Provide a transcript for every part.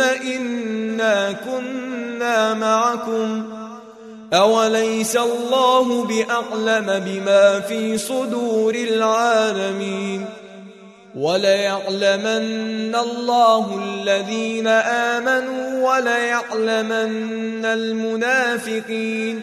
إنا كنا معكم أوليس الله بأعلم بما في صدور العالمين وليعلمن الله الذين آمنوا وليعلمن المنافقين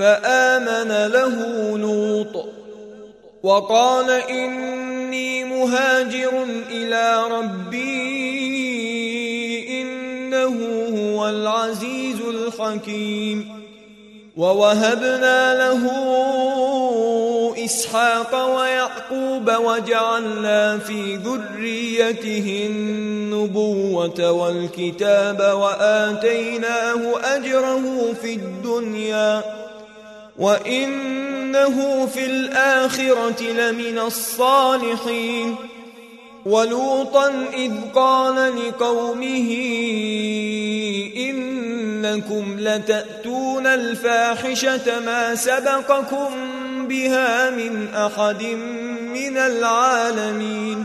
فآمن له لوط وقال إني مهاجر إلى ربي إنه هو العزيز الحكيم ووهبنا له إسحاق ويعقوب وجعلنا في ذريته النبوة والكتاب وآتيناه أجره في الدنيا وإنه في الآخرة لمن الصالحين ولوطا إذ قال لقومه إنكم لتأتون الفاحشة ما سبقكم بها من أحد من العالمين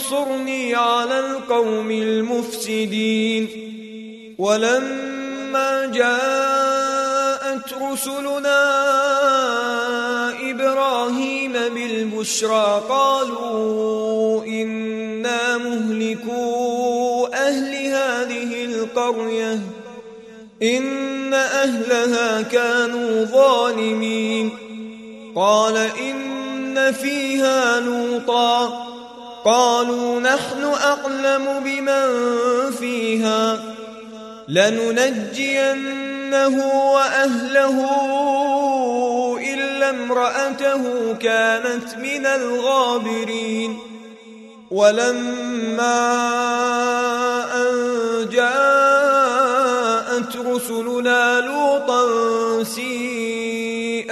انصرني على القوم المفسدين. ولما جاءت رسلنا إبراهيم بالبشرى قالوا إنا مهلكو أهل هذه القرية. إن أهلها كانوا ظالمين. قال إن فيها لوطا. قالوا نحن أعلم بمن فيها لننجينه وأهله إلا امرأته كانت من الغابرين ولما أن جاءت رسلنا لوطا سيء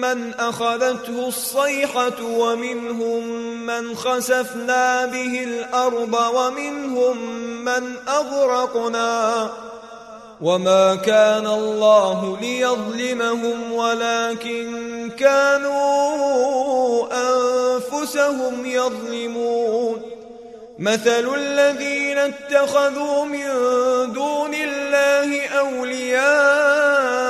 من اخذته الصيحه ومنهم من خسفنا به الأرض ومنهم من اغرقنا وما كان الله ليظلمهم ولكن كانوا انفسهم يظلمون مثل الذين اتخذوا من دون الله اولياء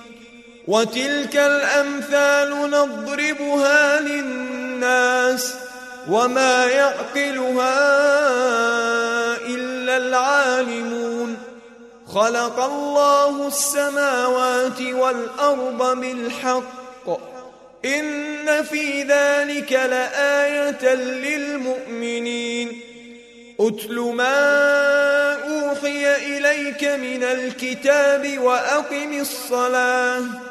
وتلك الأمثال نضربها للناس وما يعقلها إلا العالمون. خلق الله السماوات والأرض بالحق. إن في ذلك لآية للمؤمنين. اتل ما أوحي إليك من الكتاب وأقم الصلاة.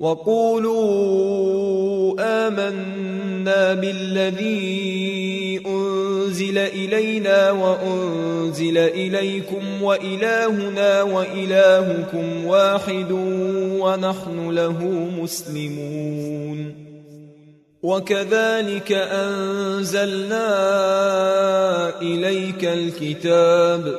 وقولوا آمنا بالذي أنزل إلينا وأنزل إليكم وإلهنا وإلهكم واحد ونحن له مسلمون. وكذلك أنزلنا إليك الكتاب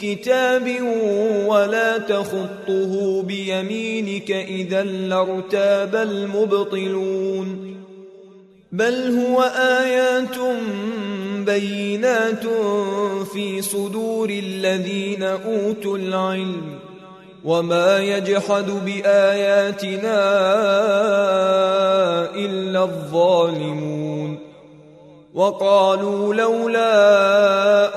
كتاب ولا تخطه بيمينك اذا لارتاب المبطلون بل هو ايات بينات في صدور الذين اوتوا العلم وما يجحد باياتنا الا الظالمون وقالوا لولا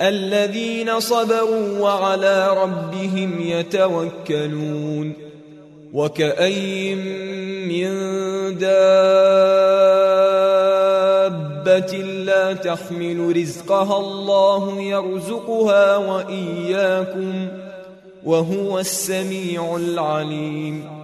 الذين صبروا وعلى ربهم يتوكلون وكأي من دابة لا تحمل رزقها الله يرزقها وإياكم وهو السميع العليم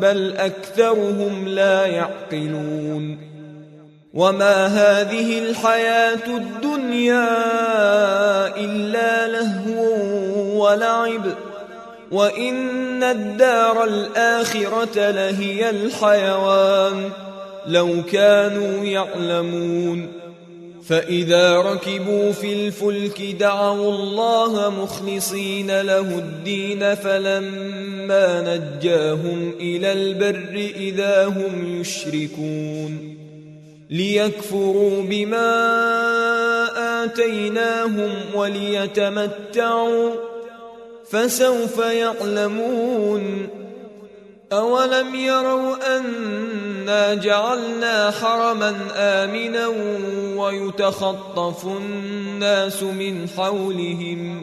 بل أكثرهم لا يعقلون. وما هذه الحياة الدنيا إلا لهو ولعب. وإن الدار الآخرة لهي الحيوان. لو كانوا يعلمون. فإذا ركبوا في الفلك دعوا الله مخلصين له الدين فلما نجاهم إلى البر إذا هم يشركون ليكفروا بما آتيناهم وليتمتعوا فسوف يعلمون أولم يروا أنا جعلنا حرما آمنا ويتخطف الناس من حولهم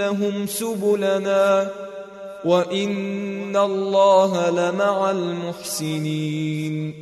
لنهدينهم سبلنا وإن الله لمع المحسنين